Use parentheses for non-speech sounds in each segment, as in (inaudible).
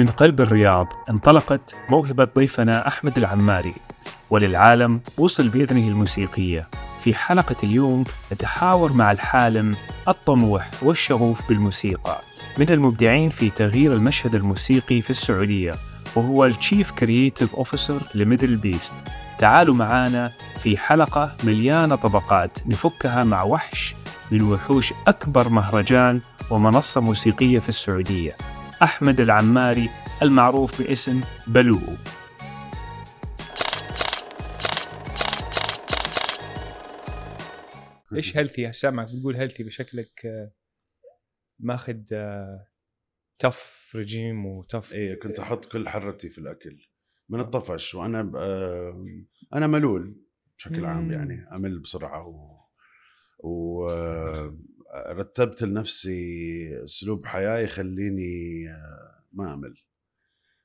من قلب الرياض انطلقت موهبة ضيفنا أحمد العماري وللعالم وصل بأذنه الموسيقية. في حلقة اليوم نتحاور مع الحالم الطموح والشغوف بالموسيقى. من المبدعين في تغيير المشهد الموسيقي في السعودية وهو ال Chief Creative Officer ل MDLBEAST تعالوا معانا في حلقة مليانة طبقات نفكها مع وحش من وحوش أكبر مهرجان ومنصة موسيقية في السعودية. أحمد العماري المعروف باسم بلو. إيش healthy سامعك بتقول healthy بشكلك آه، ماخذ تف رجيم وتف إيه كنت أحط كل حرتي في الأكل. من الطفش وأنا ب- آه، أنا ملول بشكل عام. يعني أمل بسرعة و ورتبت لنفسي أسلوب حياة يخليني آه، ما أمل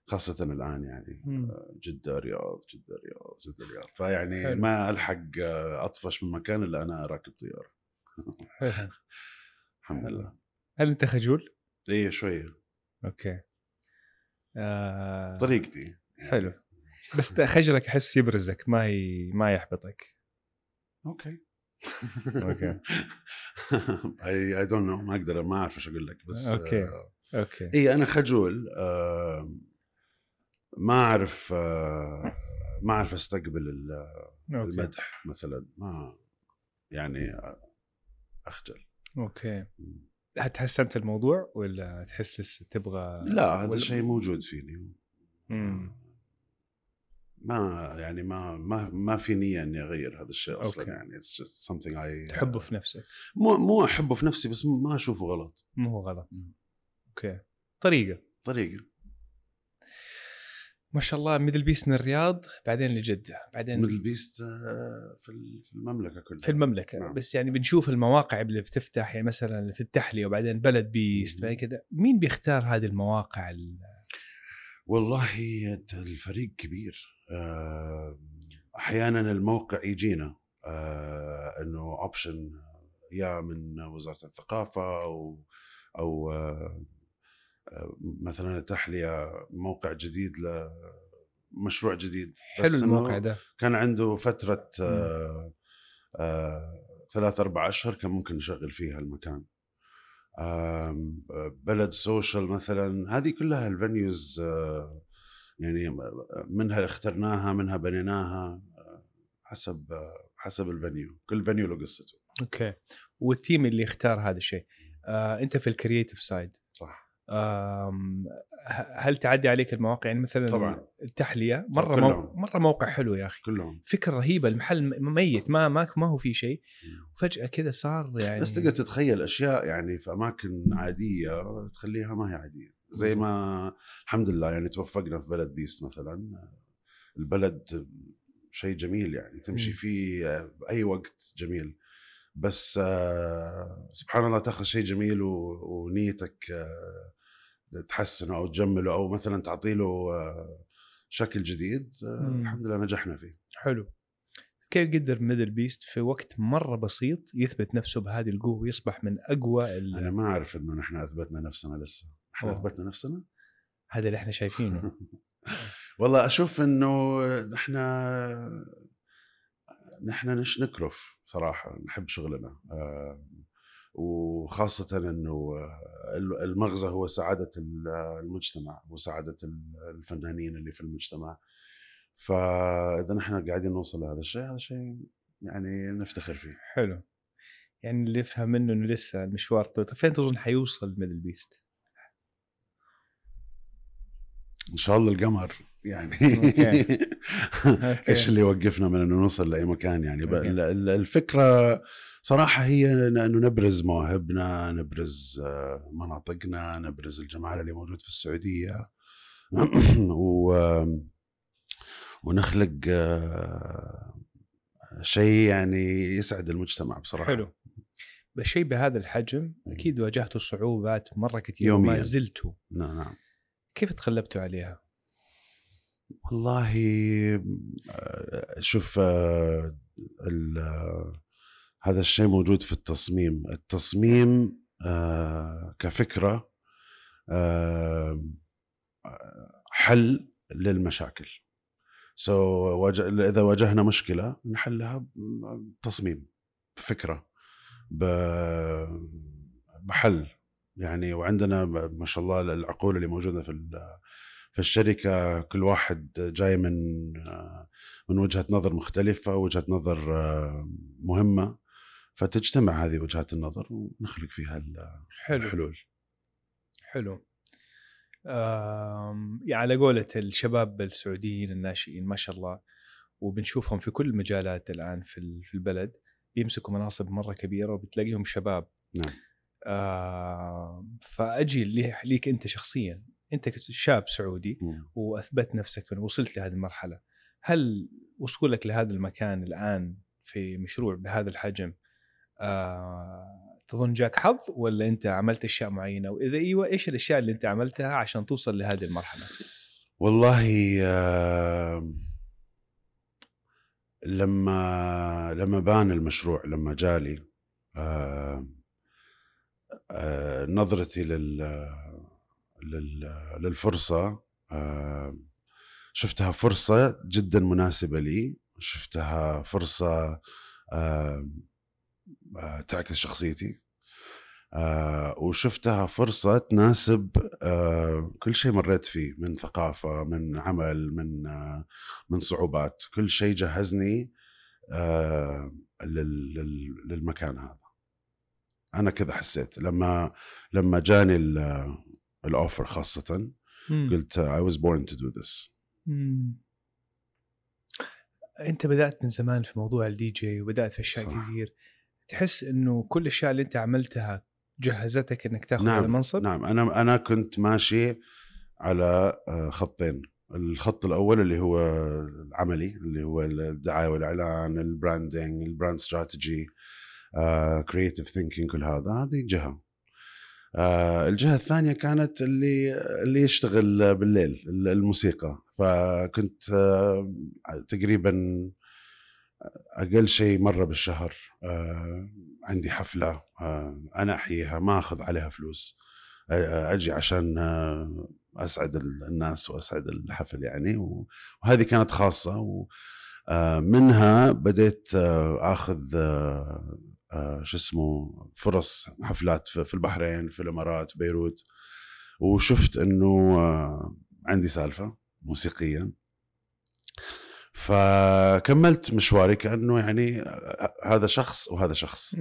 خاصة الآن يعني مم. جدة رياض جدة رياض جدة رياض فيعني حلو. ما ألحق آه، أطفش من مكان إلا أنا راكب طيارة. (laughs) الحمد. لله هل أنت خجول؟ إيه شوية أوكي آه طريقتي حلو بس خجلك أحس يبرزك ما ي... ما يحبطك Okay. I I don't know ما أقدر ما أعرف إيش أقول لك. بس okay. آه okay I أنا خجول. آه ما أعرف آه ما أعرف أستقبل ال- okay المدح مثلا. ما يعني آه، أخجل. okay هل تحسنت الموضوع ولا تحس لسه تبغى لا هذا الشيء موجود فيني. ما يعني ما ما ما في نية إني أغير هذا الشيء أصلا okay. يعني. just something I تحبه في نفسك. مو مو أحبه في نفسي بس ما أشوفه غلط. مو هو غلط. Okay. طريقة. طريقة. ما شاء الله MDLBEAST من الرياض بعدين لجدة. بعدين MDLBEAST آه، في ال- في المملكة كلها. في المملكة. نعم. بس يعني بنشوف المواقع اللي بتفتح يعني مثلا في التحلية وبعدين Balad Beast. بعدين كذا. مين بيختار هذه المواقع ال- والله الفريق كبير. أحيانا الموقع يجينا آه، إنه اوبشن يا من وزارة الثقافة أو أو آه، آه، مثلا التحليه موقع جديد لمشروع جديد. حلو الموقع ده. كان عنده فترة آه، آه، ثلاث أربع أشهر كان ممكن نشغل فيها المكان. Balad Social مثلا هذه كلها ال venues آه، يعني منها اخترناها منها بنيناها آه، حسب آه، حسب ال venue كل venue له قصته. Okay. وال team اللي اختار هذا الشيء آه أنت في ال creative side صح. آم، ه- هل تعدي عليك المواقع؟ يعني مثلا طبعاً. التحلية مرة كلهم. مو... مرة موقع حلو يا أخي. كلهم. فكرة رهيبة المحل ميت ما ما ما هو في شيء. وفجأة كذا صار يعني بس تقدر تتخيل أشياء يعني في أماكن عادية تخليها ما هي عادية. زي. ما الحمد لله يعني توفقنا في بلد بيست مثلا البلد شيء جميل يعني تمشي. فيه بأي وقت جميل بس آه، سبحان الله تاخذ شيء جميل ونيتك آه، تحسنه أو تجمله أو مثلا تعطي له آه، شكل جديد. الحمد لله نجحنا فيه حلو كيف قدر MDLBEAST في وقت مرة بسيط يثبت نفسه بهذه القوة ويصبح من أقوى ال... أنا ما أعرف إنه نحن أثبتنا نفسنا لسه إحنا أوه. أثبتنا نفسنا؟ هذا اللي إحنا شايفينه. (laughs) والله أشوف إنه نحن نحن نش نكرف صراحة نحب شغلنا. آه، وخاصة إنه آه، المغزى هو سعادة المجتمع وسعادة الفنانين اللي في المجتمع. فإذا نحن قاعدين نوصل لهذا الشيء هذا شيء يعني نفتخر فيه. حلو. يعني اللي يفهم منه إنه لسه المشوار طويل. طيب فين تظن حيوصل MDLBEAST؟ إن شاء الله القمر يعني. (laughs) إيش اللي يوقفنا من إنه نوصل لأي مكان يعني. الفكرة صراحة هي إنه نبرز مواهبنا نبرز آه، مناطقنا نبرز الجمال اللي موجود في السعودية. (clears throat) و ونخلق آه، شيء يعني يسعد المجتمع بصراحة. حلو. بس شيء بهذا الحجم أكيد واجهتوا صعوبات مرة كثير يومياً. وما زلتوا. نعم نعم. كيف تغلبتوا عليها؟ والله آه، شوف آه، آه، هذا الشيء موجود في التصميم. التصميم كفكرة حل للمشاكل. سو so, إذا واجهنا مشكلة نحلها بتصميم بفكرة بحل. يعني وعندنا ما شاء الله العقول اللي موجودة في في الشركة كل واحد جاي من من وجهة نظر مختلفة وجهة نظر مهمة. فتجتمع هذه وجهات النظر ونخلق فيها الحلول. حلو. يعني على قولة الشباب السعوديين الناشئين ما شاء الله وبنشوفهم في كل المجالات الآن في في البلد بيمسكوا مناصب مرة كبيرة وبتلاقيهم شباب. نعم. آه فأجي ليك أنت شخصيا. أنت شاب سعودي. وأثبت نفسك وصلت لهذه المرحلة. هل وصولك لهذا المكان الآن في مشروع بهذا الحجم آه تظن جاك حظ ولا أنت عملت أشياء معينة؟ وإذا إيوه إيش الأشياء اللي أنت عملتها عشان توصل لهذه المرحلة؟ والله آه لما لما بان المشروع لما جالي آه نظرتي لل, لل للفرصة آه شفتها فرصة جدا مناسبة لي شفتها فرصة آه آه، تعكس شخصيتي آه وشفتها فرصة تناسب آه كل شيء مريت فيه من ثقافة من عمل من آه من صعوبات كل شيء جهزني آه للمكان هذا. أنا كذا حسيت. لما لما جاني ال offer خاصة قلت I was born to do this. أنت بدأت من زمان في موضوع الدي جي وبدأت في أشياء كثير. تحس إنه كل الأشياء اللي أنت عملتها جهزتك إنك تاخذ نعم المنصب؟ نعم. أنا أنا كنت ماشي على آه، خطين. الخط الأول اللي هو العملي اللي هو الدعاية والإعلان ال branding ال brand strategy creative thinking كل هذا هذه جهة. آه الجهة الثانية كانت اللي اللي يشتغل بالليل الموسيقى. فكنت آه تقريبا أقل شيء مرة بالشهر آه عندي حفلة آه أنا أحييها ما أخذ عليها فلوس. آه أجي عشان آه أسعد الناس وأسعد الحفل يعني وهذه كانت خاصة ومنها آه، بديت آه، آخذ آه، شو اسمه فرص حفلات في البحرين في الإمارات بيروت. وشفت إنه عندي سالفة موسيقيا فكملت مشواري كأنه يعني هذا شخص وهذا شخص.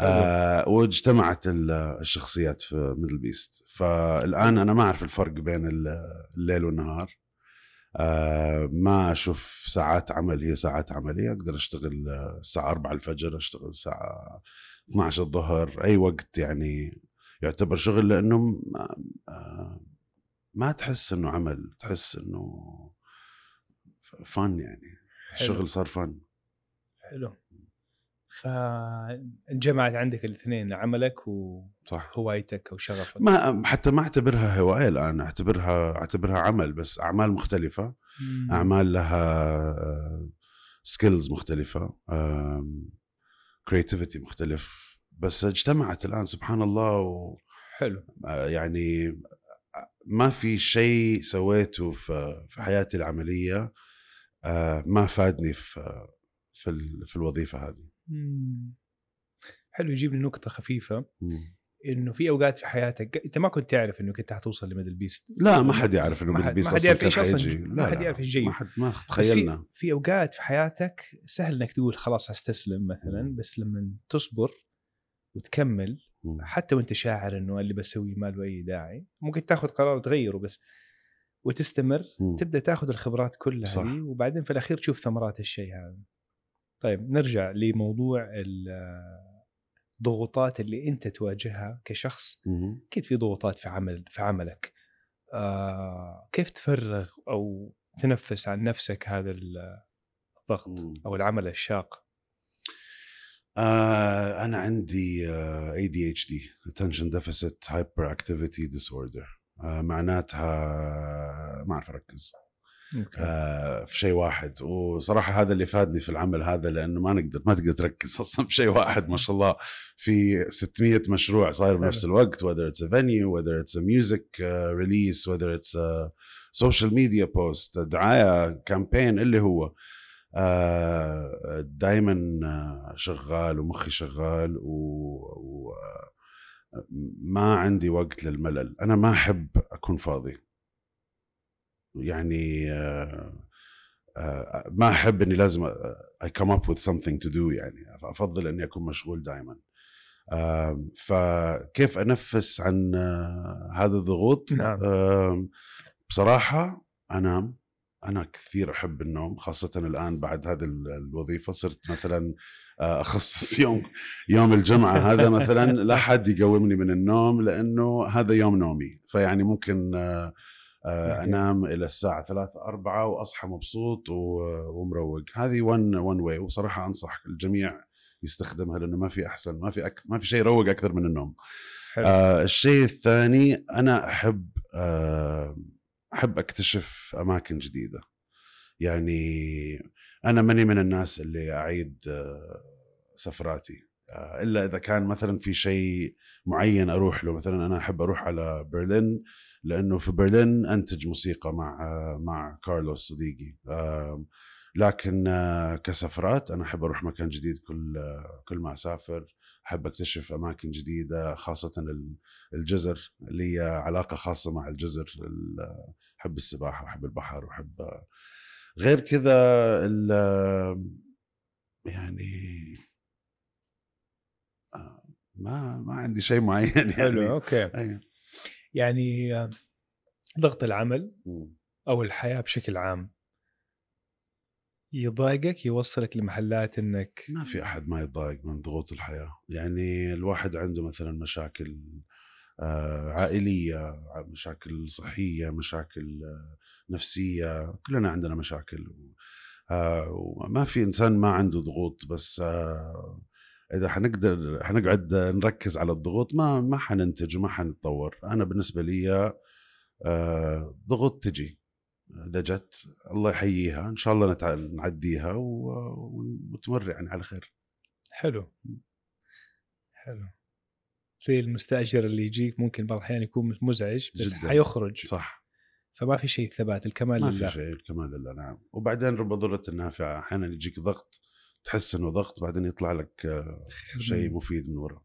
آه واجتمعت الشخصيات في MDLBEAST فالآن أنا ما أعرف الفرق بين الليل والنهار. آه ما أشوف ساعات عمل هي ساعات عملية. أقدر أشتغل الساعة 4 الفجر أشتغل الساعة 12 الظهر. أي وقت يعني يعتبر شغل لأنه ما, آه ما تحس إنه عمل تحس إنه فن يعني. الشغل صار فن. حلو. فانجمعت عندك الاثنين عملك وهوايتك أو شغفك؟ ما حتى ما أعتبرها هواية الآن أعتبرها أعتبرها عمل بس أعمال مختلفة. مم. أعمال لها skills مختلفة creativity مختلف. بس اجتمعت الآن سبحان الله و حلو. آه، يعني ما في شيء سويته في حياتي العملية آه، ما فادني في, في الوظيفة هذه. حلو يجيب لي نقطه خفيفة. إنه في أوقات في حياتك أنت ما كنت تعرف إنه كنت حتوصل لميدل بيست. لا ما حد يعرف إنه ميدل بيست ما حد يعرف إيش أصلا ما حد يعرف إيش جاي ما حد ما تخيلنا في, في أوقات في حياتك سهل إنك تقول خلاص أستسلم مثلا بس لما تصبر وتكمل حتى وأنت شاعر إنه اللي بسويه ما له أي داعي ممكن تاخذ قرار تغيره بس وتستمر م. تبدأ تاخذ الخبرات كلها صح. دي وبعدين في الأخير تشوف ثمرات الشيء هذا. طيب نرجع لموضوع الضغوطات اللي أنت تواجهها كشخص. أكيد في ضغوطات في عمل في عملك. آه كيف تفرغ أو تنفس عن نفسك هذا الضغط أو العمل الشاق؟ آه أنا عندي آه ADHD attention deficit hyperactivity disorder. آه، معناتها ما أعرف أركز. آه، في شيء واحد. وصراحة هذا اللي فادني في العمل هذا لأنه ما نقدر ما تقدر تركز (laughs) أصلا في شيء واحد ما شاء الله. في 600 مشروع صاير بنفس الوقت whether it's a venue whether it's a music uh, release whether it's a social media post دعاية كامبين اللي هو. دائما شغال ومخي شغال و, و ما عندي وقت للملل. أنا ما أحب أكون فاضي. يعني آه، آه، ما أحب إني لازم I come up with something to do يعني. أفضل إني أكون مشغول دائما فكيف أنفس عن آه، هذا الضغوط؟ نعم. بصراحة أنام. أنا كثير أحب النوم خاصة الآن بعد هذه الوظيفة. صرت مثلا أخصص (laughs) يوم يوم الجمعة هذا مثلا. لا حد يقومني من النوم لأنه هذا يوم نومي. فيعني ممكن أنام إلى الساعة 3 4 وأصحى مبسوط ومروق. هذه ون ون واي وصراحة أنصح الجميع يستخدمها لأنه ما في أحسن ما في أك... ما في شيء يروق أكثر من النوم. حلو. آه الشيء الثاني أنا أحب آه أحب أكتشف أماكن جديدة. يعني أنا ماني من الناس اللي أعيد آه سفراتي. آه إلا إذا كان مثلا في شيء معين أروح له. مثلا أنا أحب أروح على برلين لأنه في برلين أنتج موسيقى مع مع كارلوس صديقي. لكن كسفرات أنا أحب أروح مكان جديد كل كل ما أسافر. أحب أكتشف أماكن جديدة خاصة الجزر لي علاقة خاصة مع الجزر. أحب السباحة واحب البحر واحب غير كذا يعني آه، ما ما عندي شيء معين يعني. حلو أوكي. أيوه. يعني ضغط العمل أو الحياة بشكل عام يضايقك يوصلك لمحلات إنك ما في أحد ما يتضايق من ضغوط الحياة. يعني الواحد عنده مثلا مشاكل آه، عائلية مشاكل صحية مشاكل آه، نفسية كلنا عندنا مشاكل آه، وما في إنسان ما عنده ضغوط بس إذا حنقدر حنقعد نركز على الضغوط ما ما حننتج وما حنتطور. أنا بالنسبة لي آه، ضغوط تجي. إذا جت الله يحييها. إن شاء الله نعديها وتمر يعني على خير. حلو. حلو. زي المستأجر اللي يجيك ممكن بعض الأحيان يكون مزعج بس جداً. حيخرج. صح. فما في شيء ثبات الكمال ما لله. ما في شيء الكمال لله. نعم. وبعدين رب ضرة النافعة أحيانا يجيك ضغط. تحس إنه ضغط بعدين يطلع لك آه، شيء مفيد من وراء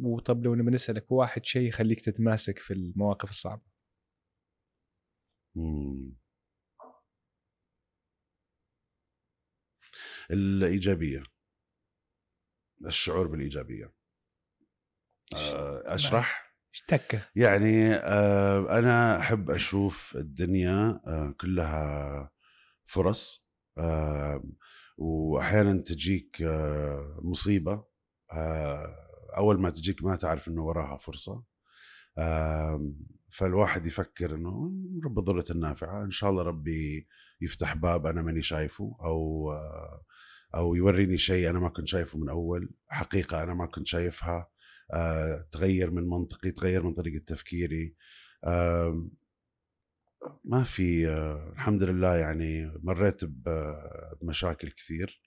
وطب لو نبي نسألك واحد شيء يخليك تتماسك في المواقف الصعبة؟ مم. الإيجابية. الشعور بالإيجابية. آه، أشرح؟ تكه يعني آه، أنا أحب أشوف الدنيا كلها فرص وأحيانا تجيك آه، مصيبة آه، أول ما تجيك ما تعرف إنه وراها فرصة. فالواحد يفكر إنه رب ضرة النافعه إن شاء الله ربي يفتح باب أنا ماني شايفه أو آه، أو يوريني شيء أنا ما كنت شايفه من أول حقيقة أنا ما كنت شايفها تغير من منطقي تغير من طريقة تفكيري. ما في الحمد لله يعني مريت بمشاكل كثير.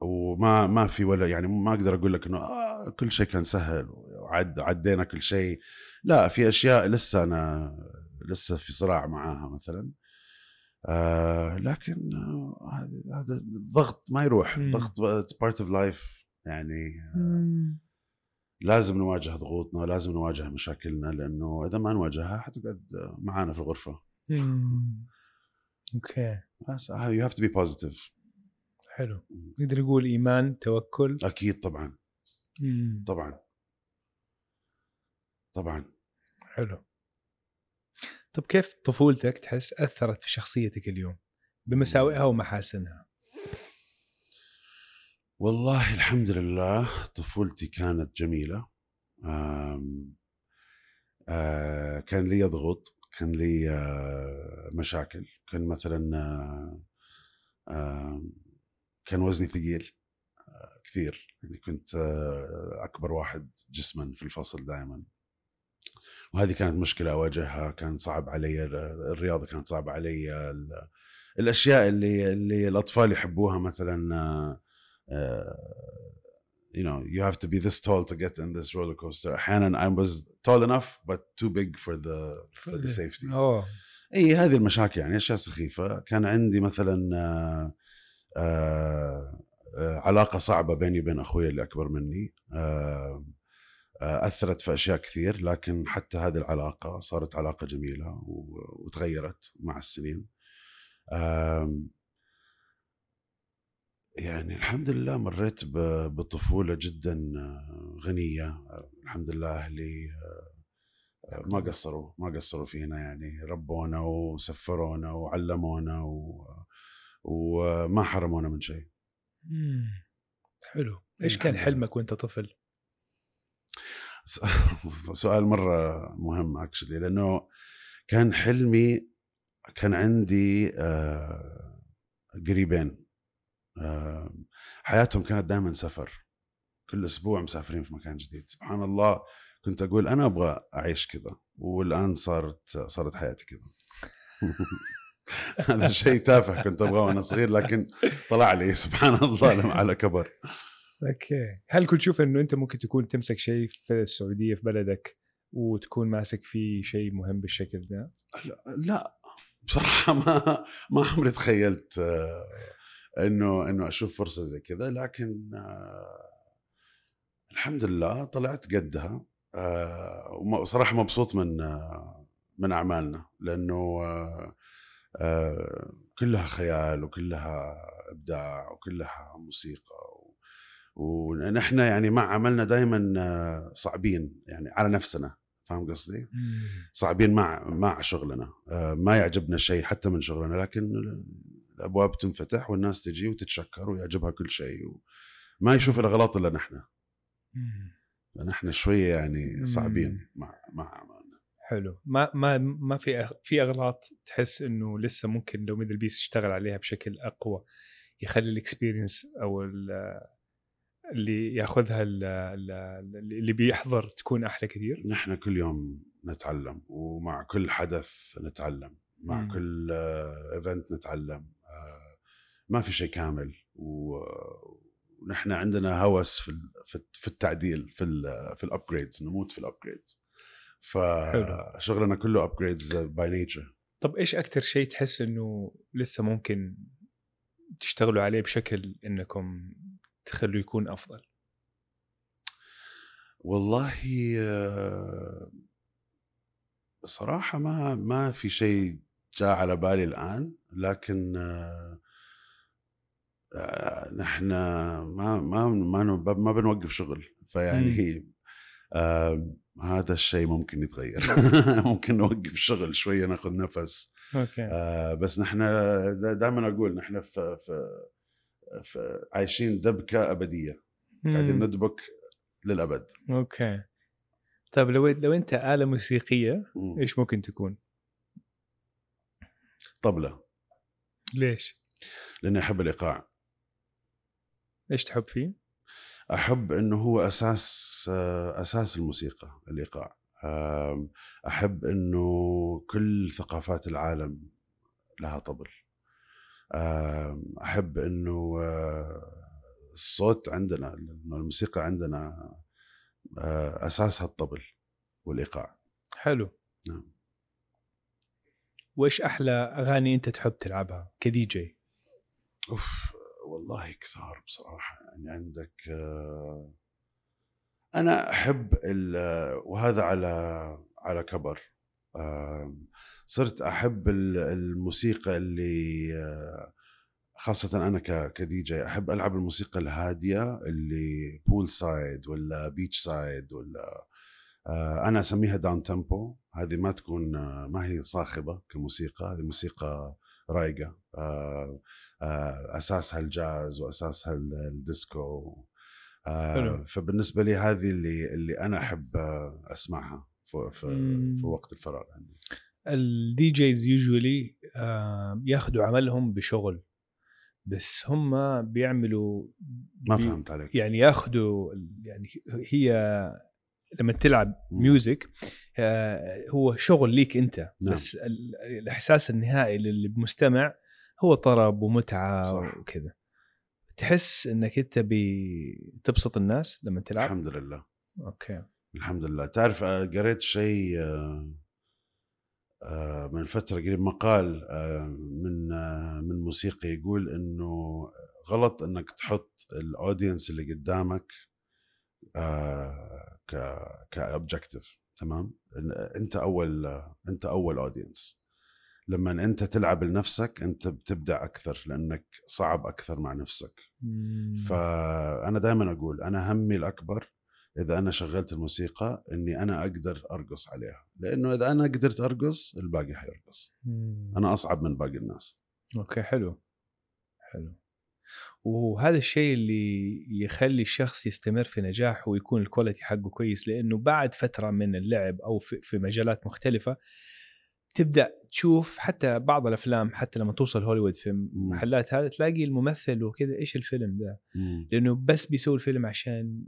وما ما في ولا يعني ما أقدر أقول لك إنه آه كل شيء كان سهل وعد عدينا كل شيء. لا في أشياء لسه أنا لسه في صراع معاها مثلا. آه لكن هذا الضغط ما يروح ضغط part of life يعني آه لازم نواجه ضغوطنا لازم نواجه مشاكلنا لأنه إذا ما نواجهها حتقعد معانا في الغرفة. أوكي. بس you have to be positive حلو. نقدر نقول إيمان توكل؟ أكيد طبعا. مم. طبعا. طبعا. حلو. طب كيف طفولتك تحس أثرت في شخصيتك اليوم؟ بمساوئها ومحاسنها؟ والله الحمد لله طفولتي كانت جميلة. آم آه كان لي ضغوط كان لي آه مشاكل. كان مثلا آه كان وزني ثقيل كثير. يعني كنت أكبر واحد جسما في الفصل دائما وهذه كانت مشكلة أواجهها كان صعب علي الرياضة كانت صعبة علي ال- الأشياء اللي اللي الأطفال يحبوها مثلا you know you have to be this tall to get in this roller coaster. أحيانا I was tall enough but too big for the for the safety. اوه اي هذه المشاكل يعني أشياء سخيفة. كان عندي مثلا آه، آه، آه، علاقة صعبة بيني وبين أخوي اللي أكبر مني. آه، آه، أثرت في أشياء كثير لكن حتى هذه العلاقة صارت علاقة جميلة وتغيرت مع السنين. يعني الحمد لله مريت ب- بطفولة جدا آه، غنية آه، الحمد لله أهلي آه، ما قصروا ما قصروا فينا يعني ربونا وسفرونا وعلمونا و... وما حرمونا من شيء مم. حلو إيش الحمد كان لله. حلمك وأنت طفل؟ س- (laughs) سؤال مرة مهم اكشلي لأنه كان حلمي كان عندي آه، قريبين آه، حياتهم كانت دائما سفر. كل أسبوع مسافرين في مكان جديد. سبحان الله كنت أقول أنا أبغى أعيش كذا والآن صارت صارت حياتي كذا. (laughs) هذا شيء تافه كنت أبغاه وأنا صغير لكن طلع لي. (laughs) سبحان الله لما على كبر. أوكي. هل كنت تشوف إنه أنت ممكن تكون تمسك شيء في السعودية في بلدك وتكون ماسك فيه شيء مهم بالشكل ده؟ لا. بصراحة ما ما عمري تخيلت آه، إنه إنه أشوف فرصة زي كذا لكن آه، الحمد لله طلعت قدها آه، وصراحه مبسوط من آه، من أعمالنا لأنه آه، آه، كلها خيال وكلها إبداع وكلها موسيقى ونحن يعني مع عملنا دائما صعبين يعني على نفسنا فاهم قصدي؟ صعبين مع مع شغلنا ما يعجبنا شيء حتى من شغلنا لكن الأبواب تنفتح والناس تجي وتتشكر ويعجبها كل شيء ما يشوف الاغلاط إلا نحن مم. نحن شوية يعني. صعبين مع مع عملنا حلو ما ما ما في في أغلاط تحس إنه لسه ممكن لو ميدل بيست يشتغل عليها بشكل أقوى يخلي ال experience أو ال- اللي ياخذها ال- ال- اللي بيحضر تكون أحلى كثير نحن كل يوم نتعلم ومع كل حدث نتعلم مع مم. كل event نتعلم آه، ما في شيء كامل ونحن عندنا هوس في في التعديل في ال في ال upgrades نموت في ال upgrades فشغلنا كله upgrades by nature طب إيش أكثر شيء تحس إنه لسه ممكن تشتغلوا عليه بشكل إنكم تخلوا يكون أفضل؟ والله بصراحة ما ما في شيء جاء على بالي الآن. لكن آه، آه، نحن ما ما ما ما بنوقف شغل. فيعني آه، هذا الشيء ممكن يتغير. (laughs) ممكن نوقف شغل شوية ناخذ نفس. أوكي. آه، بس نحن دائما أقول نحن في في في عايشين دبكة أبدية. قاعدين مم. ندبك للأبد. أوكي. طيب لو لو أنت آلة موسيقية مم. إيش ممكن تكون؟ طبلة. ليش؟ لأني أحب الايقاع إيش تحب فيه؟ أحب إنه هو أساس أساس الموسيقى الايقاع أحب إنه كل ثقافات العالم لها طبل أحب إنه آه، الصوت عندنا الموسيقى عندنا آه، اساسها الطبل والايقاع حلو نعم. وإيش أحلى أغاني أنت تحب تلعبها؟ كدي جي؟ أوف والله كثار بصراحة. يعني عندك آه، أنا أحب وهذا على على كبر. صرت أحب ال- الموسيقى اللي آه، خاصة أنا كدي جي أحب ألعب الموسيقى الهادية اللي pool side ولا beach side ولا آه، أنا أسميها down tempo هذه ما تكون آه، ما هي صاخبة كموسيقى. هذه موسيقى رايقة. آه، أساسها الجاز وأساسها ال- الديسكو. حلو. فبالنسبة لي هذه اللي اللي أنا أحب آه، أسمعها في, في. في وقت الفراغ عندي. ال DJs usually ياخذوا عملهم بشغل. بس هم بيعملوا ما بي- فهمت عليك. يعني ياخذوا يعني هي لما تلعب. music آه، هو شغل ليك أنت نعم. بس ال- الإحساس النهائي للمستمع هو طرب ومتعة صح. وكذا تحس إنك أنت بتبسط الناس لما تلعب الحمد لله أوكي الحمد لله تعرف آه، قريت شيء آه، من فترة قريب مقال من من موسيقي يقول إنه غلط إنك تحط ال audience اللي قدامك ك كـ objective تمام؟ أنت أول أنت أول audience لما أنت تلعب لنفسك أنت بتبدع أكثر لأنك صعب أكثر مع نفسك. مم. فانا دائما أقول أنا همي الأكبر إذا أنا شغلت الموسيقى إني أنا أقدر أرقص عليها. لأنه إذا أنا قدرت أرقص الباقي حيرقص. مم. أنا أصعب من باقي الناس. أوكي حلو. حلو. وهذا الشيء اللي يخلي الشخص يستمر في نجاحه ويكون ال quality حقه كويس لأنه بعد فترة من اللعب أو في, في مجالات مختلفة تبدأ تشوف حتى بعض الأفلام حتى لما توصل هوليوود في محلات هذا تلاقي الممثل وكذا إيش الفيلم ده. لأنه بس بيسوي الفيلم عشان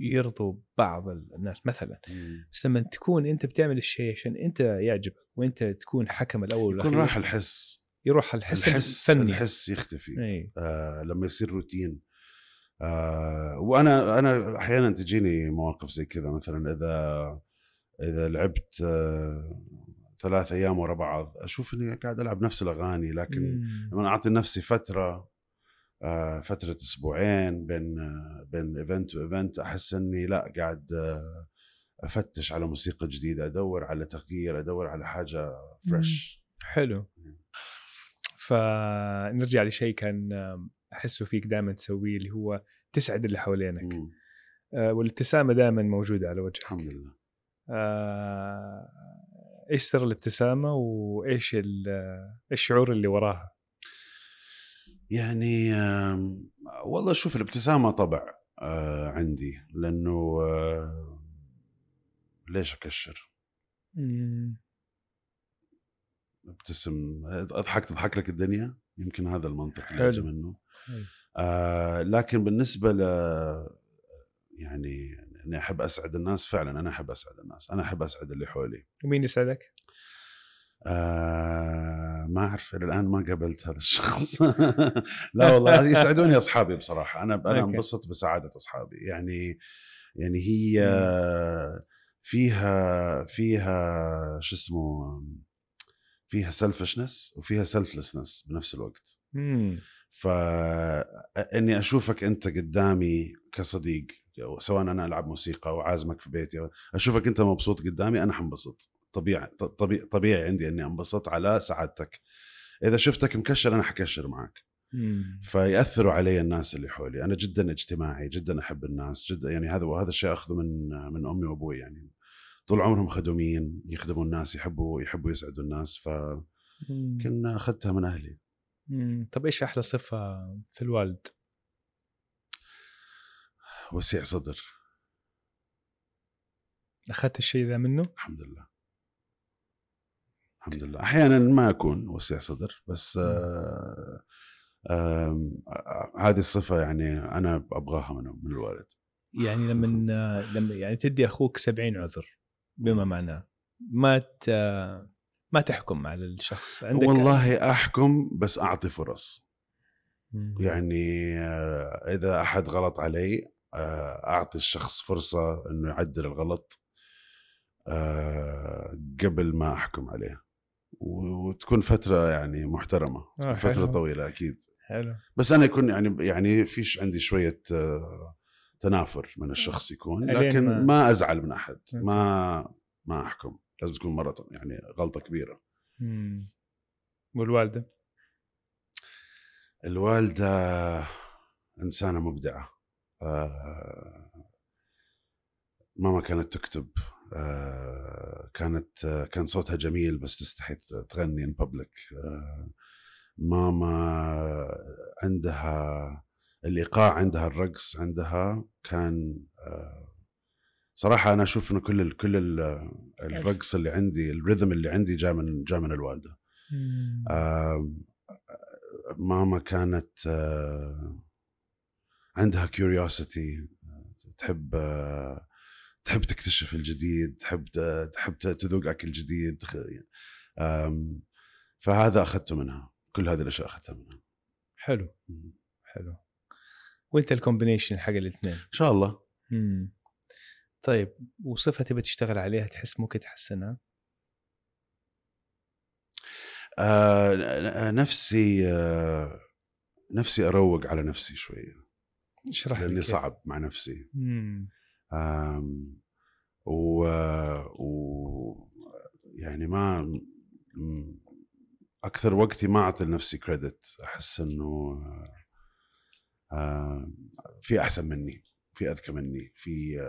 يرضوا بعض الناس مثلا مم. بس لما تكون أنت بتعمل الشيء عشان أنت يعجبك وأنت تكون حكم الأول يكون راح الحس يروح الحس, الحس الفني. الحس يختفي. آه لما يصير روتين. آه وأنا أنا أحيانا تجيني مواقف زي كذا مثلا إذا إذا لعبت آه ثلاث أيام ورا بعض أشوف إني قاعد ألعب نفس الأغاني لكن مم. لما أعطي نفسي فترة آه فترة أسبوعين بين آه بين event و event أحس إني لا قاعد آه أفتش على موسيقى جديدة أدور على تغيير أدور على حاجة fresh حلو. فنرجع لشيء كان أحسه فيك دائما تسويه اللي هو تسعد اللي حوالينك. آه، والابتسامة دائما موجودة على وجهك. الحمد لله. آه، إيش سر الابتسامة وإيش ال- الشعور اللي وراها؟ يعني آم، والله شوف الابتسامة طبع آه، عندي لأنه آه، ليش أكشر؟ ابتسم أضحك تضحك لك الدنيا يمكن هذا المنطق اللي. أجي منه. آه لكن بالنسبة ل يعني أني أحب أسعد الناس فعلا أنا أحب أسعد الناس أنا أحب أسعد اللي حولي ومين يسعدك؟ آه ما أعرف إلى الآن ما قابلت هذا الشخص (laughs) لا والله يسعدوني أصحابي بصراحة أنا أنا. أنبسط بسعادة أصحابي يعني يعني هي فيها فيها شو اسمه فيها selfishness وفيها selflessness بنفس الوقت. مم. فاني أشوفك أنت قدامي كصديق سواء أنا ألعب موسيقى أو عازمك في بيتي أشوفك أنت مبسوط قدامي أنا حنبسط. طبيعي طبيعي, طبيعي عندي إني أنبسط على سعادتك. إذا شفتك مكشر أنا حكشر معك. مم. فيأثروا علي الناس اللي حولي. أنا جدا اجتماعي جدا أحب الناس جدا يعني هذا وهذا الشيء أخذه من من أمي وأبوي يعني. طول عمرهم خدومين يخدموا الناس يحبوا يحبوا يسعدوا الناس فكنا. أخذتها من أهلي مم. طب إيش أحلى صفة في الوالد؟ وسيع صدر أخذت الشيء ذا منه؟ الحمد لله الحمد لله أحيانا ما أكون وسيع صدر بس آه آم، آه، هذه الصفة يعني أنا أبغاها منه من الوالد يعني لما لما يعني تدي أخوك 70 عذر بما معناه. ما ت... ما تحكم على الشخص؟ عندك والله أحكم بس أعطي فرص. مم. يعني آه، إذا أحد غلط علي آه، أعطي الشخص فرصة إنه يعدل الغلط آه، قبل ما أحكم عليه. وتكون فترة يعني محترمة. آه، فترة حلو. طويلة أكيد. حلو. بس أنا يكون يعني يعني فيش عندي شوية تنافر من الشخص يكون ألين لكن ما- ما أزعل من أحد أوكي. ما ما أحكم لازم تكون مرة يعني غلطة كبيرة مم. والوالدة؟ الوالدة إنسانة مبدعة آه، ماما كانت تكتب آه، كانت آه، كان صوتها جميل بس تستحي تغني ان بابليك ماما عندها الايقاع عندها الرقص عندها كان آه، صراحة أنا أشوف إنه كل ال كل ال الرقص اللي عندي ال rhythm اللي عندي جاء من جاء من الوالدة. ماما كانت آه، عندها curiosity تحب آه، تحب تكتشف الجديد تحب تحب تذوق اكل جديد فهذا أخذته منها كل هذه الأشياء أخذتها منها. حلو. حلو. وانت ال combination حق الاثنين إن شاء الله مم. طيب وصفة تبي تشتغل عليها تحس ممكن تحسنها؟ آه نفسي آه نفسي أروق على نفسي شوية اشرح لأني صعب مع نفسي مم. و, و يعني ما أكثر وقتي ما أعطي لنفسي كريدت أحس إنه في أحسن مني في أذكى مني في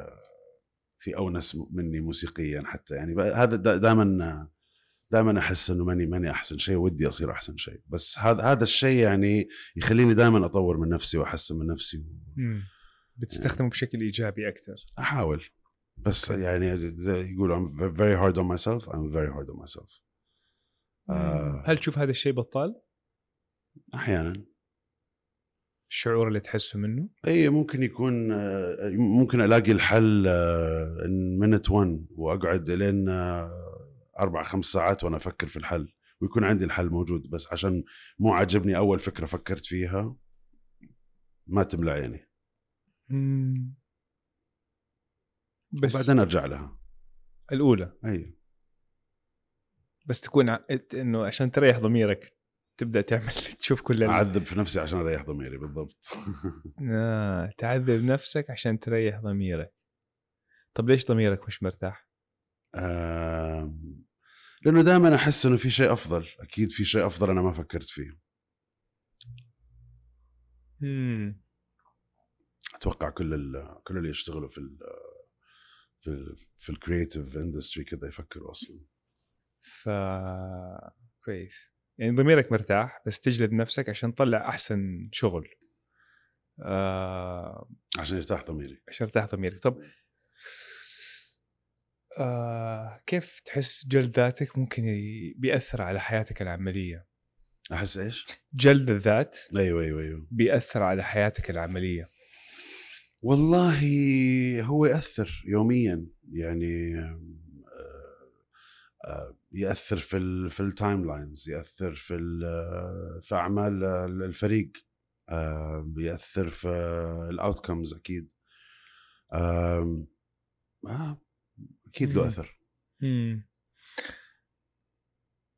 في أونس مني موسيقيا حتى. يعني هذا دائما دائما أحس إنه ماني ماني أحسن شيء ودي أصير أحسن شيء. بس هذا هذا الشيء يعني يخليني دائما أطور من نفسي وأحسن من نفسي بتستخدمه يعني بشكل إيجابي أكثر. أحاول. بس يعني يقولوا I'm very hard on myself I'm very hard on myself. آه. هل تشوف هذا الشيء بطال؟ أحيانا. الشعور اللي تحسه منه؟ اي ممكن يكون آه، ممكن ألاقي الحل منت آه، 1 وأقعد لين آه، أربع خمس ساعات وأنا أفكر في الحل ويكون عندي الحل موجود بس عشان مو عاجبني أول فكرة فكرت فيها ما تملى عيني. بس وبعدين أرجع لها. الأولى اي بس تكون إنه عشان تريح ضميرك تبدأ تعمل (laughs) تشوف كل أعذب في نفسي عشان أريح ضميري بالضبط. (laughs) آه، تعذب نفسك عشان تريح ضميرك. طب ليش ضميرك مش مرتاح؟ آه... لأنه دائما أحس إنه في شيء أفضل. أكيد في شيء أفضل أنا ما فكرت فيه. مم. أتوقع كل ال... كل اللي يشتغلوا في ال... في ال... في ال creative industry كذا يفكروا أصلا. ف كويس. يعني ضميرك مرتاح بس تجلد نفسك عشان تطلع أحسن شغل. آه عشان يرتاح ضميري. عشان يرتاح ضميرك. طب آه كيف تحس جلد ذاتك ممكن بيأثر على حياتك العملية؟ أحس إيش؟ جلد الذات أيوه أيوه أيوه. بيأثر على حياتك العملية. والله هو يأثر يوميا. يعني آه، يأثر في ال في ال timelines يأثر في في أعمال الفريق آه، يأثر في ال outcomes أكيد. آه أكيد له أثر.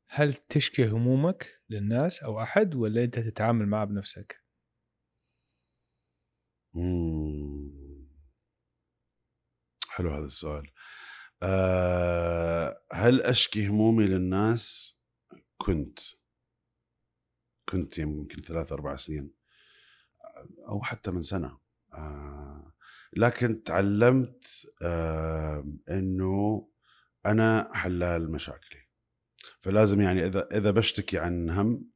هل تشكي همومك للناس أو أحد ولا أنت تتعامل معها بنفسك؟ مم. حلو هذا السؤال. أه هل أشكي همومي للناس؟ كنت. كنت يمكن ثلاث أربع سنين. أو حتى من سنة. أه لكن تعلمت أه إنه أنا حلال مشاكلي. فلازم يعني إذا إذا بشتكي عن هم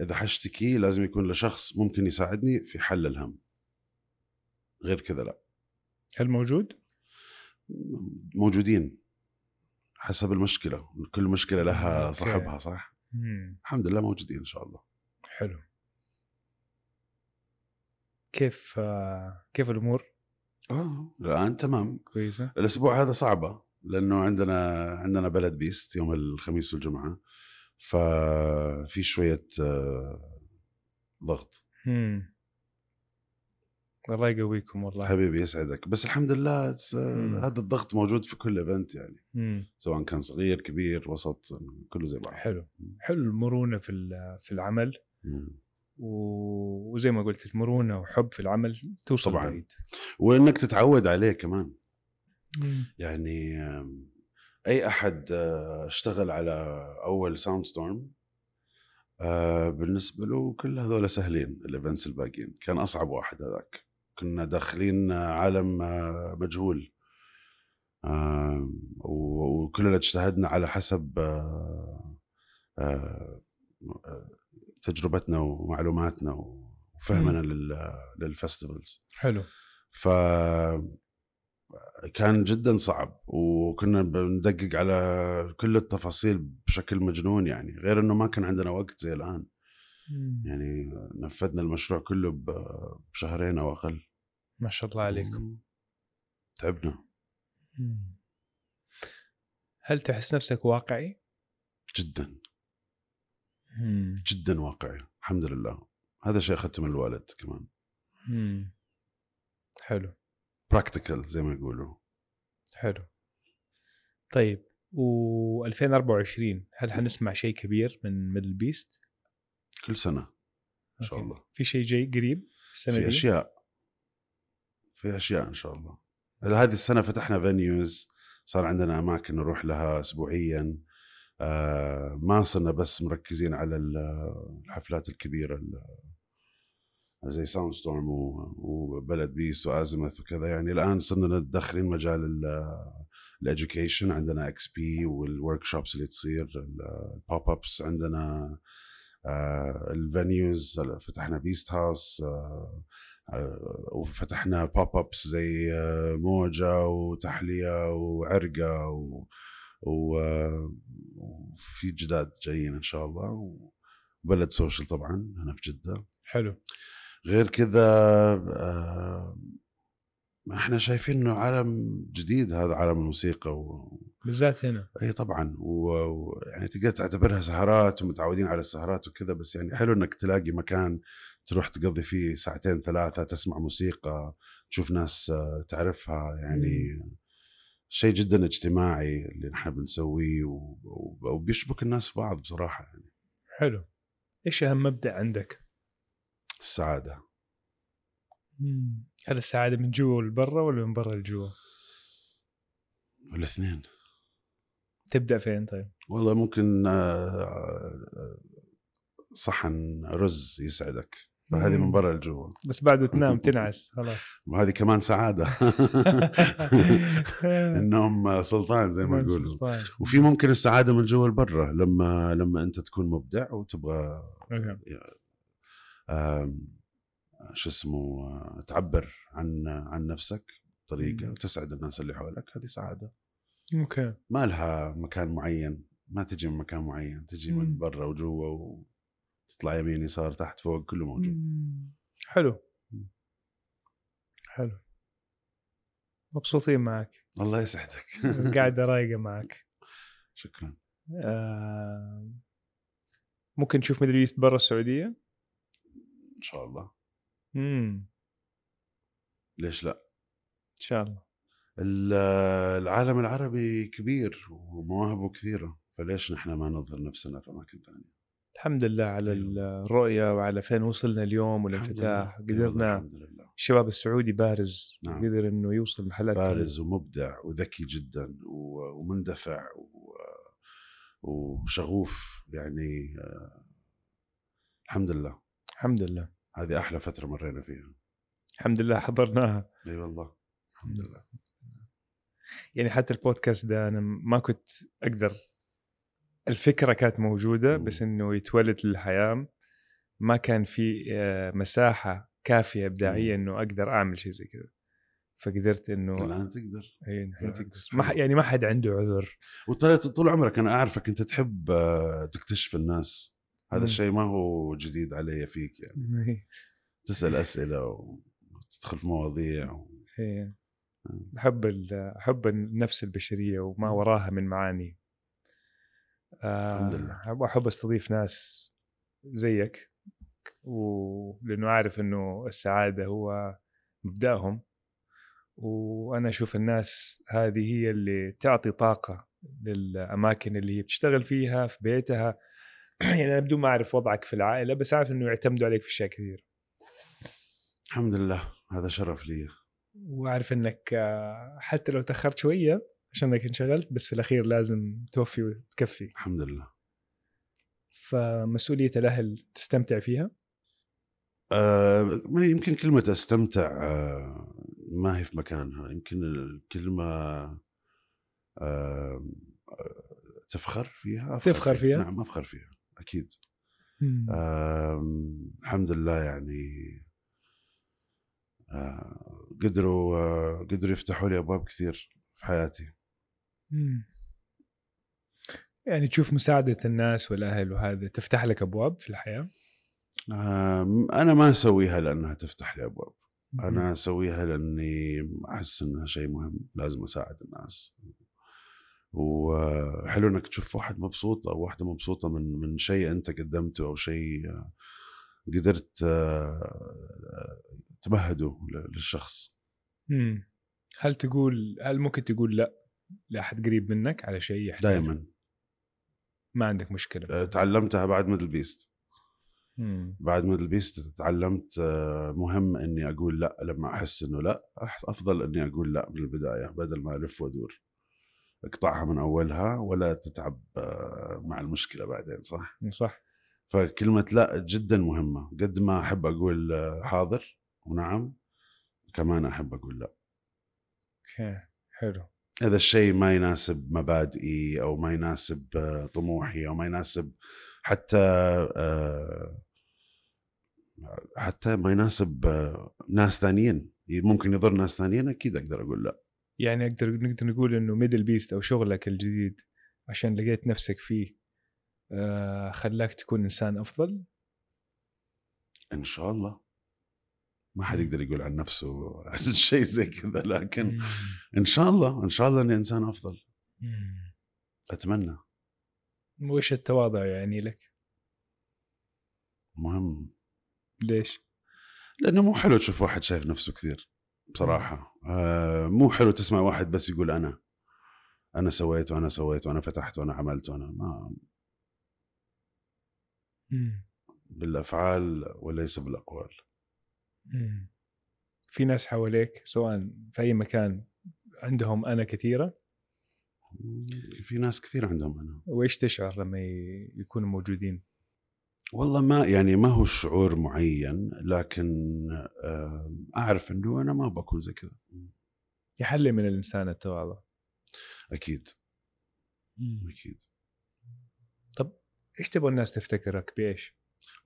إذا حشتكي لازم يكون لشخص ممكن يساعدني في حل الهم. غير كذا لا. هل موجود؟ موجودين حسب المشكلة كل مشكلة لها صاحبها صح؟ مم. الحمد لله موجودين إن شاء الله. حلو. كيف كيف الأمور؟ آه الآن تمام. كويسة. الأسبوع هذا صعبة لأنه عندنا عندنا بلد بيست يوم الخميس والجمعة ففي شوية آه، ضغط. مم. الله يقويكم والله. حبيبي يسعدك. بس الحمد لله هذا الضغط موجود في كل ايفنت يعني. مم. سواء كان صغير كبير وسط كله زي بعض. حلو. حلو المرونة في في العمل. مم. وزي ما قلت المرونه وحب في العمل توصل طبعا. بعيد. وإنك تتعود عليه كمان. مم. يعني أي أحد آه، اشتغل على أول Soundstorm آه بالنسبة له كل هذول سهلين ال events الباقيين. كان أصعب واحد هذاك. كنا داخلين عالم مجهول. وكلنا اجتهدنا على حسب تجربتنا ومعلوماتنا وفهمنا لل festivals. حلو. ف كان جدا صعب وكنا بندقق على كل التفاصيل بشكل مجنون يعني غير إنه ما كان عندنا وقت زي الآن. يعني نفذنا المشروع كله بشهرين أو أقل. ما شاء الله عليكم. تعبنا. مم. هل تحس نفسك واقعي؟ جدا. مم. جدا واقعي الحمد لله. هذا شيء اخذته من الوالد كمان. مم. حلو. practical زي ما يقولوا. حلو. طيب و2024 هل حنسمع شيء كبير من MDLBEAST؟ كل سنة إن شاء أوكي. الله. في شيء جاي قريب السنة في دي؟ أشياء في أشياء إن شاء الله. هذه السنة فتحنا venues صار عندنا أماكن نروح لها اسبوعيا. آه ما صرنا بس مركزين على ال- الحفلات الكبيرة ال- زي Soundstorm و Balad Beast و Azimuth وكذا. يعني الآن صرنا داخلين مجال ال education عندنا XP وال workshops اللي تصير ال pop-ups عندنا آه، ال venues فتحنا Beast House آه، آه، وفتحنا pop-ups زي موجة وتحلية وعرقة و- وفي جداد جايين إن شاء الله وبلد سوشيال طبعا هنا في جدة. حلو. غير كذا آه، إحنا شايفين إنه عالم جديد هذا عالم الموسيقى و... بالذات هنا. إي طبعا ويعني تقدر تعتبرها سهرات ومتعودين على السهرات وكذا بس يعني حلو إنك تلاقي مكان تروح تقضي فيه ساعتين ثلاثة تسمع موسيقى تشوف ناس آه، تعرفها يعني شيء جدا اجتماعي اللي نحن بنسويه و- و- وبيشبك الناس في بعض بصراحة يعني. حلو. إيش أهم مبدأ عندك؟ السعادة. هل السعادة من جوا لبرا ولا من برا لجوا؟ الاثنين. تبدأ فين طيب؟ والله ممكن آه، آه، صحن رز يسعدك. فهذه من برا لجوا بس بعد تنام تنعس خلاص. وهذه كمان سعادة. (laughs) النوم سلطان زي ما يقولوا. وفي ممكن السعادة من جوا لبرا لما لما أنت تكون مبدع وتبغى شو اسمه تعبر عن عن نفسك بطريقة مم. وتسعد الناس اللي حولك هذه سعادة. أوكي. ما لها مكان معين ما تجي من مكان معين تجي من مم. برا وجوا وتطلع يمين يسار تحت فوق كله موجود. مم. حلو. حلو. مبسوطين معك. الله يسعدك. (laughs) قاعدة رايقه معك. شكرا. آه، ممكن نشوف MDLBEAST برا السعودية؟ إن شاء الله. إمم. ليش لأ؟ إن شاء الله. ال- العالم العربي كبير ومواهبه كثيرة فليش نحن ما نظهر نفسنا في أماكن ثانية الحمد لله على أيوة. الرؤية وعلى فين وصلنا اليوم والانفتاح الحمد لله. أي والله قدرنا الشباب السعودي بارز نعم. قدر إنه يوصل محلات بارز ومبدع وذكي جدا ومندفع و- وشغوف يعني آه، الحمد لله. الحمد لله. هذه أحلى فترة مرينا فيها. الحمد لله حضرناها. إي والله الحمد لله. يعني حتى البودكاست ده أنا ما كنت أقدر الفكرة كانت موجودة. بس إنه يتولد للحياة. ما كان في آه، مساحة كافية إبداعية. إنه أقدر أعمل شيء زي كذا. فقدرت إنه الآن تقدر. الحين تقدر. ما ح-. يعني ما حد عنده عذر. وطلعت طول عمرك أنا أعرفك أنت تحب آه، تكتشف الناس. هذا. الشيء ما هو جديد علي فيك يعني (laughs) إيه، تسأل أسئلة وتدخل في مواضيع و... إيه. مم. أحب أحب النفس البشرية وما وراها من معاني آه، الحمد لله. أحب أستضيف ناس زيك ولأنه عارف إنه السعادة هو مبدأهم وأنا أشوف الناس هذه هي اللي تعطي طاقة للأماكن اللي هي بتشتغل فيها في بيتها (clears throat) يعني أنا بدون ما أعرف وضعك في العائلة بس عارف إنه يعتمدوا عليك في أشياء كثير. الحمد لله هذا شرف لي. وأعرف إنك آه، حتى لو تأخرت شوية عشان إنك انشغلت بس في الأخير لازم توفي وتكفي. الحمد لله. فمسؤولية الأهل تستمتع فيها؟ آه ما يمكن كلمة أستمتع آه ما هي في مكانها. يمكن الكلمة آه تفخر فيها. أفخر تفخر فيها؟ نعم أفخر فيها. أكيد. آه الحمد لله يعني آه قدروا آه قدروا يفتحوا لي أبواب كثير في حياتي. مم. يعني تشوف مساعدة الناس والأهل وهذا تفتح لك أبواب في الحياة؟ آه أنا ما أسويها لأنها تفتح لي أبواب. أنا أسويها لأني أحس إنها شيء مهم لازم أساعد الناس. وحلو إنك تشوف واحد مبسوط أو واحدة مبسوطة من من شيء أنت قدمته أو شيء قدرت تمهده للشخص. مم. هل تقول هل ممكن تقول لأ لأحد قريب منك على شيء يحتاج دائما ما عندك مشكلة. آه، تعلمتها بعد MDLBEAST مم. بعد MDLBEAST تعلمت آه، مهم إني أقول لأ لما أحس إنه لأ أفضل إني أقول لأ من البداية بدل ما ألف وأدور. اقطعها من أولها ولا تتعب آه، مع المشكلة بعدين صح؟ صح. فكلمة لا جدا مهمة. قد ما أحب أقول آه، حاضر ونعم كمان أحب أقول لا. أوكي حلو. اذا الشيء ما يناسب مبادئي أو ما يناسب آه، طموحي أو ما يناسب حتى حتى ما يناسب ناس ثانيين. ممكن يضر ناس ثانيين أكيد أقدر أقول لا. يعني أقدر نقدر نقول إنه MDLBEAST أو شغلك الجديد عشان لقيت نفسك فيه آه خلاك تكون إنسان أفضل؟ إن شاء الله. ما حد يقدر يقول عن نفسه عن (laughs) شيء زي كذا لكن إن شاء الله إن شاء الله إني إنسان أفضل. أتمنى. وش التواضع يعني لك؟ مهم. ليش؟ لأنه مو حلو تشوف واحد شايف نفسه كثير. بصراحة آه مو حلو تسمع واحد بس يقول أنا أنا سويت وأنا سويت وأنا فتحت وأنا عملت وأنا ما مم. بالأفعال وليس بالأقوال مم. في ناس حواليك سواء في أي مكان عندهم أنا كثيرة في ناس كثير عندهم أنا وإيش تشعر لما يكونوا موجودين؟ والله ما يعني ما هو شعور معين لكن أعرف إنه أنا ما بكون زي كذا. يحلي من الإنسان التواضع أكيد. أكيد. طب إيش تبغى الناس تفتكرك؟ بإيش؟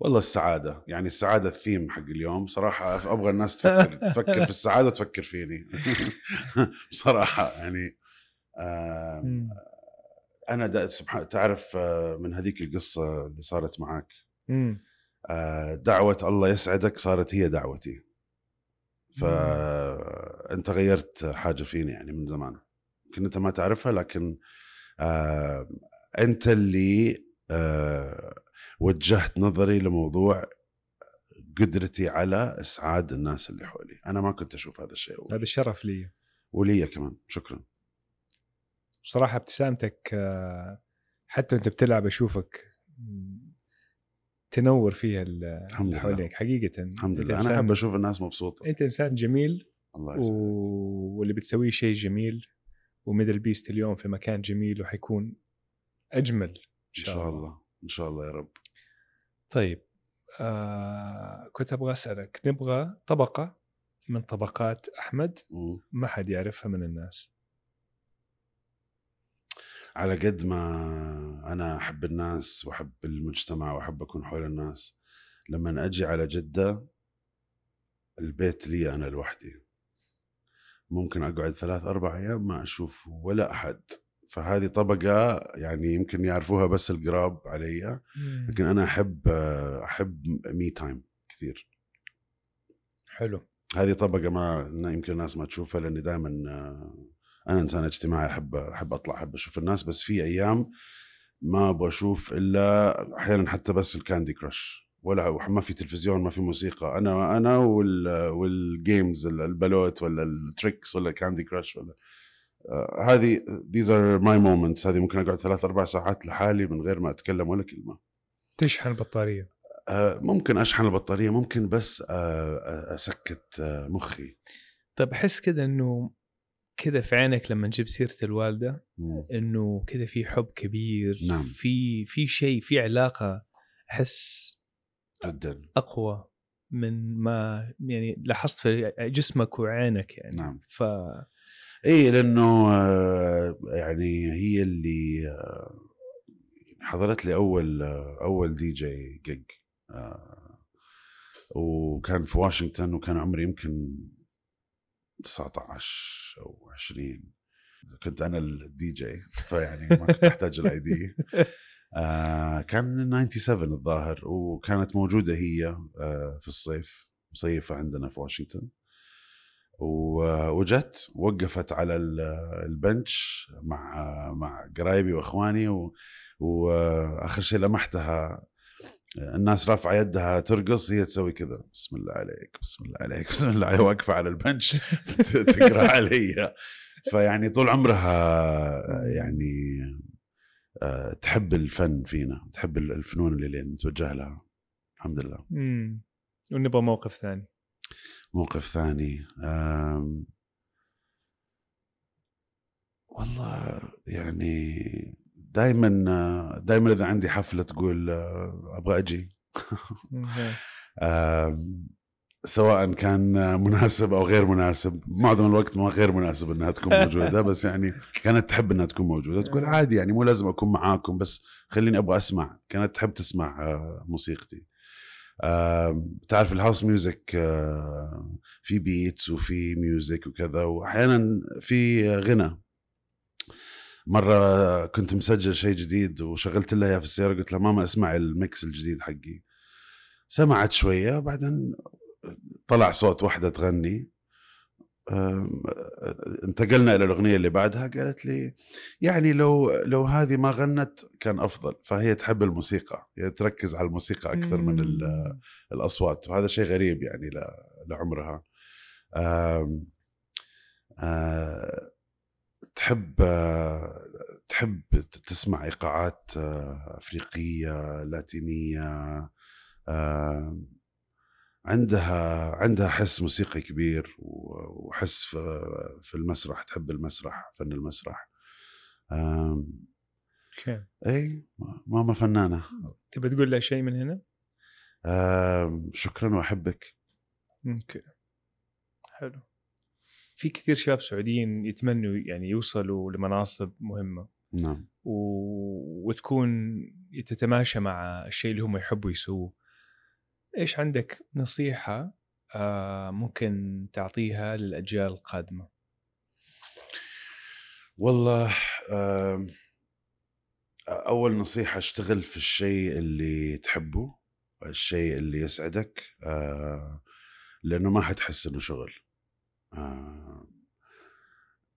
والله السعادة. يعني السعادة الثيم حق اليوم. صراحة أبغى الناس تفكر (laughs) تفكر في السعادة وتفكر فيني. (laughs) بصراحه يعني. أنا سبحان تعرف آه، من هذيك القصة اللي صارت معك آه، دعوة الله يسعدك صارت هي دعوتي. فانت غيرت حاجة فيني يعني من زمان. يمكن أنت ما تعرفها لكن آه، أنت اللي آه، وجهت نظري لموضوع قدرتي على إسعاد الناس اللي حولي. أنا ما كنت أشوف هذا الشيء هذا الشرف لي. ولي كمان. شكرا. بصراحة ابتسامتك حتى وأنت بتلعب أشوفك تنور فيها اللي لله. حواليك. حقيقة الحمد لله. أنا أحب أشوف الناس مبسوطة. أنت إنسان جميل الله و... يسعدك. واللي بتسويه شيء جميل وميدل بيست اليوم في مكان جميل وحيكون أجمل. إن إن شاء الله. إن شاء الله يا رب. طيب آه كنت أبغى أسألك نبغى طبقة من طبقات أحمد؟ مم. ما حد يعرفها من الناس. على قد ما أنا أحب الناس وأحب المجتمع وأحب أكون حول الناس لما أجي على جدة البيت لي أنا لوحدي. ممكن أقعد ثلاث أربع أيام ما أشوف ولا أحد. فهذه طبقة يعني يمكن يعرفوها بس القراب علي لكن أنا أحب أحب me time كثير. حلو. هذه طبقة ما يمكن الناس ما تشوفها لأني دائما أنا إنسان اجتماعي احب أحب أطلع أحب أشوف الناس بس في أيام ما أبغى أشوف إلا أحيانا حتى بس ال Candy Crush ولا ما في تلفزيون ما في موسيقى. أنا أنا وال وال games البلوت ولا التريكس ولا Candy Crush ولا آه، هذه these are my moments. هذه ممكن أقعد ثلاث أربع ساعات لحالي من غير ما أتكلم ولا كلمة. تشحن البطارية. آه، ممكن أشحن البطارية ممكن بس آه، أسكت مخي. طيب أحس كذا إنه كذا في عينك لما نجيب سيرة الوالدة. إنه كذا في حب كبير نعم. في في شيء في علاقة أحس جدا أقوى من ما يعني لاحظت في جسمك وعينك يعني نعم. ف اي لأنه آه، يعني هي اللي آه، حضرت لي أول آه، أول DJ gig وكان في واشنطن وكان عمري يمكن 19 أو 20 كنت أنا الدي جي فيعني ما كنت أحتاج ال ID (laughs) آه كان 97 الظاهر وكانت موجودة هي آه في الصيف مصيفة عندنا في واشنطن. وجت وقفت على ال- البنش مع مع قرايبي وإخواني واخر شيء لمحتها الناس رافعة يدها ترقص هي تسوي كذا. بسم الله عليك بسم الله عليك بسم الله عليك. واقفة على البنش تقرأ (laughs) علي فيعني طول عمرها يعني آه، تحب الفن فينا تحب الفنون اللي نتوجه لها. الحمد لله. امم ونبغى موقف ثاني. موقف ثاني. والله يعني دائما دائما إذا عندي حفلة تقول أبغى أجي. (laughs) سواء كان مناسب أو غير مناسب. معظم الوقت ما غير مناسب إنها تكون (laughs) موجودة بس يعني كانت تحب إنها تكون موجودة. تقول عادي يعني مو لازم أكون معاكم بس خليني أبغى أسمع. كانت تحب تسمع آه، موسيقتي. تعرف ال house music آه، في beats وفي ميوزك وكذا واحيانا في غنى. مرة كنت مسجل شيء جديد وشغلت لها إياه في السيارة قلت لها ماما اسمع ال mix الجديد حقي. سمعت شوية بعدين طلع صوت واحدة تغني. انتقلنا إلى الأغنية اللي بعدها قالت لي يعني لو لو هذه ما غنت كان أفضل فهي تحب الموسيقى هي تركز على الموسيقى أكثر من ال- الأصوات وهذا شيء غريب يعني لعمرها. أم، أه، تحب تحب تسمع إيقاعات أه، أفريقية لاتينية عندها عندها حس موسيقي كبير وحس في- المسرح تحب المسرح فن المسرح. أوكي. إي ماما فنانة. تبى تقول لها شيء من هنا؟ شكرا وأحبك. أوكي. حلو. في كثير شباب سعوديين يتمنوا يعني يوصلوا لمناصب مهمة. نعم. و... وتكون تتماشى مع الشيء اللي هم يحبوا يسووه. إيش عندك نصيحة آه ممكن تعطيها للأجيال القادمة؟ والله أم، أول نصيحة اشتغل في الشيء اللي تحبه الشيء اللي يسعدك أه، لأنه ما حتحس إنه شغل.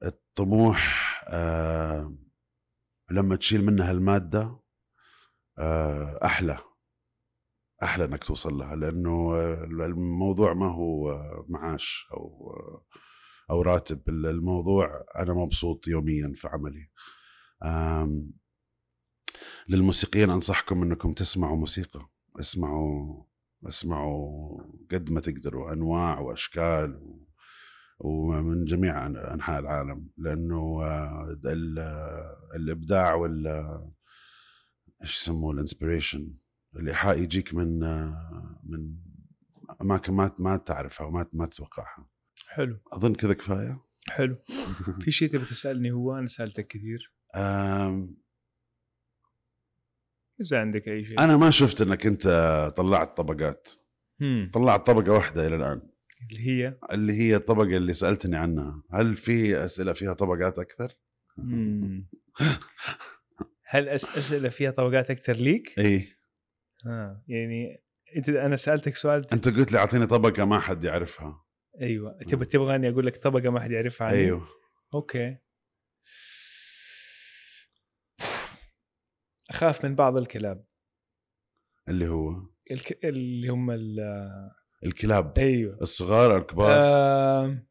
الطموح أه، لما تشيل منها المادة أه، أحلى أحلى إنك توصل لها لأنه الموضوع ما هو معاش أو أو راتب. الموضوع أنا مبسوط يوميا في عملي. للموسيقيين أنصحكم إنكم تسمعوا موسيقى اسمعوا اسمعوا قد ما تقدروا أنواع وأشكال و ومن جميع أنحاء العالم لأنه آه، ال- الإبداع وال إيش يسموه الإنسبريشن الايحاء يجيك من آه، من اماكن ما ما تعرفها وما ما تتوقعها. حلو. أظن كذا كفاية؟ حلو. (laughs) في شيء تبي تسألني هو؟ أنا سألتك كثير. أم، إذا عندك أي شيء أنا ما شفت إنك أنت طلعت طبقات. مم. طلعت طبقة واحدة إلى الآن. اللي هي؟ اللي هي الطبقة اللي سألتني عنها. هل في أسئلة فيها طبقات أكثر. (laughs) هل أس أسئلة فيها طبقات أكثر ليك؟ اي ها يعني أنت أنا سألتك سؤال أنت قلت لي أعطيني طبقة ما حد يعرفها. أيوه. تبغى تبغاني أقول لك طبقة ما حد يعرفها عني؟ أيوه. أوكي. أخاف من بعض الكلاب اللي هو؟ الك... اللي هم ال... الكلاب أيوه الصغار الكبار آه...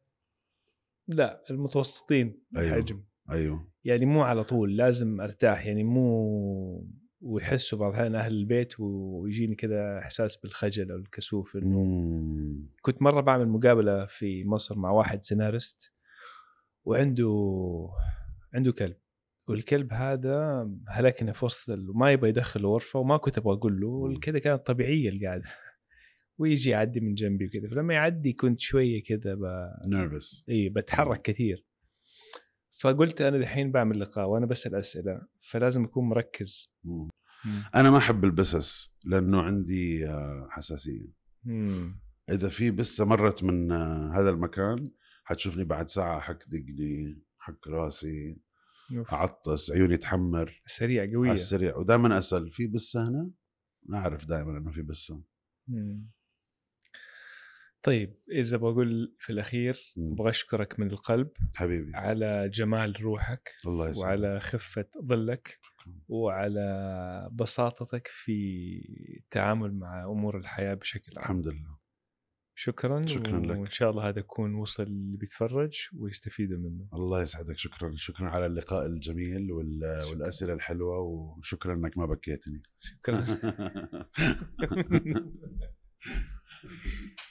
لا المتوسطين أيوه. الحجم أيوه يعني مو على طول لازم أرتاح يعني مو ويحسوا بعض الاحيان أهل البيت ويجيني كذا إحساس بالخجل أو الكسوف إنه. كنت مرة بعمل مقابلة في مصر مع واحد سيناريست وعنده عنده كلب والكلب هذا هلكنا في وسط وما يبغى يدخل غرفه وما كنت أبغى أقول له. كذا كانت طبيعيه القعدة ويجي يعدي من جنبي وكذا. فلما يعدي كنت شوية كذا ب... nervous اي بتحرك كثير. فقلت أنا دحين بعمل لقاء وأنا بسأل أسئلة فلازم أكون مركز. أنا ما أحب البسس لأنه عندي آه، حساسية. مم. إذا في بسة مرت من آه، هذا المكان حتشوفني بعد ساعة حكدق لي حك راسي. أعطس عيوني تحمر. سريع على قويه السريع. ودائما أسأل في بسة هنا؟ ما أعرف دائما إنه في بسة. مم. طيب إذا بقول في الأخير. أبغى أشكرك من القلب حبيبي. على جمال روحك الله يسعدك. وعلى خفة ظلك وعلى بساطتك في التعامل مع أمور الحياة بشكل عام. الحمد لله. شكرا شكراً لك. وإن شاء الله هذا يكون وصل اللي بيتفرج ويستفيدوا منه. الله يسعدك شكرا. شكرا على اللقاء الجميل وال... شكراً. والأسئلة الحلوة وشكرا إنك ما بكيتني. شكرا. (laughs) (laughs)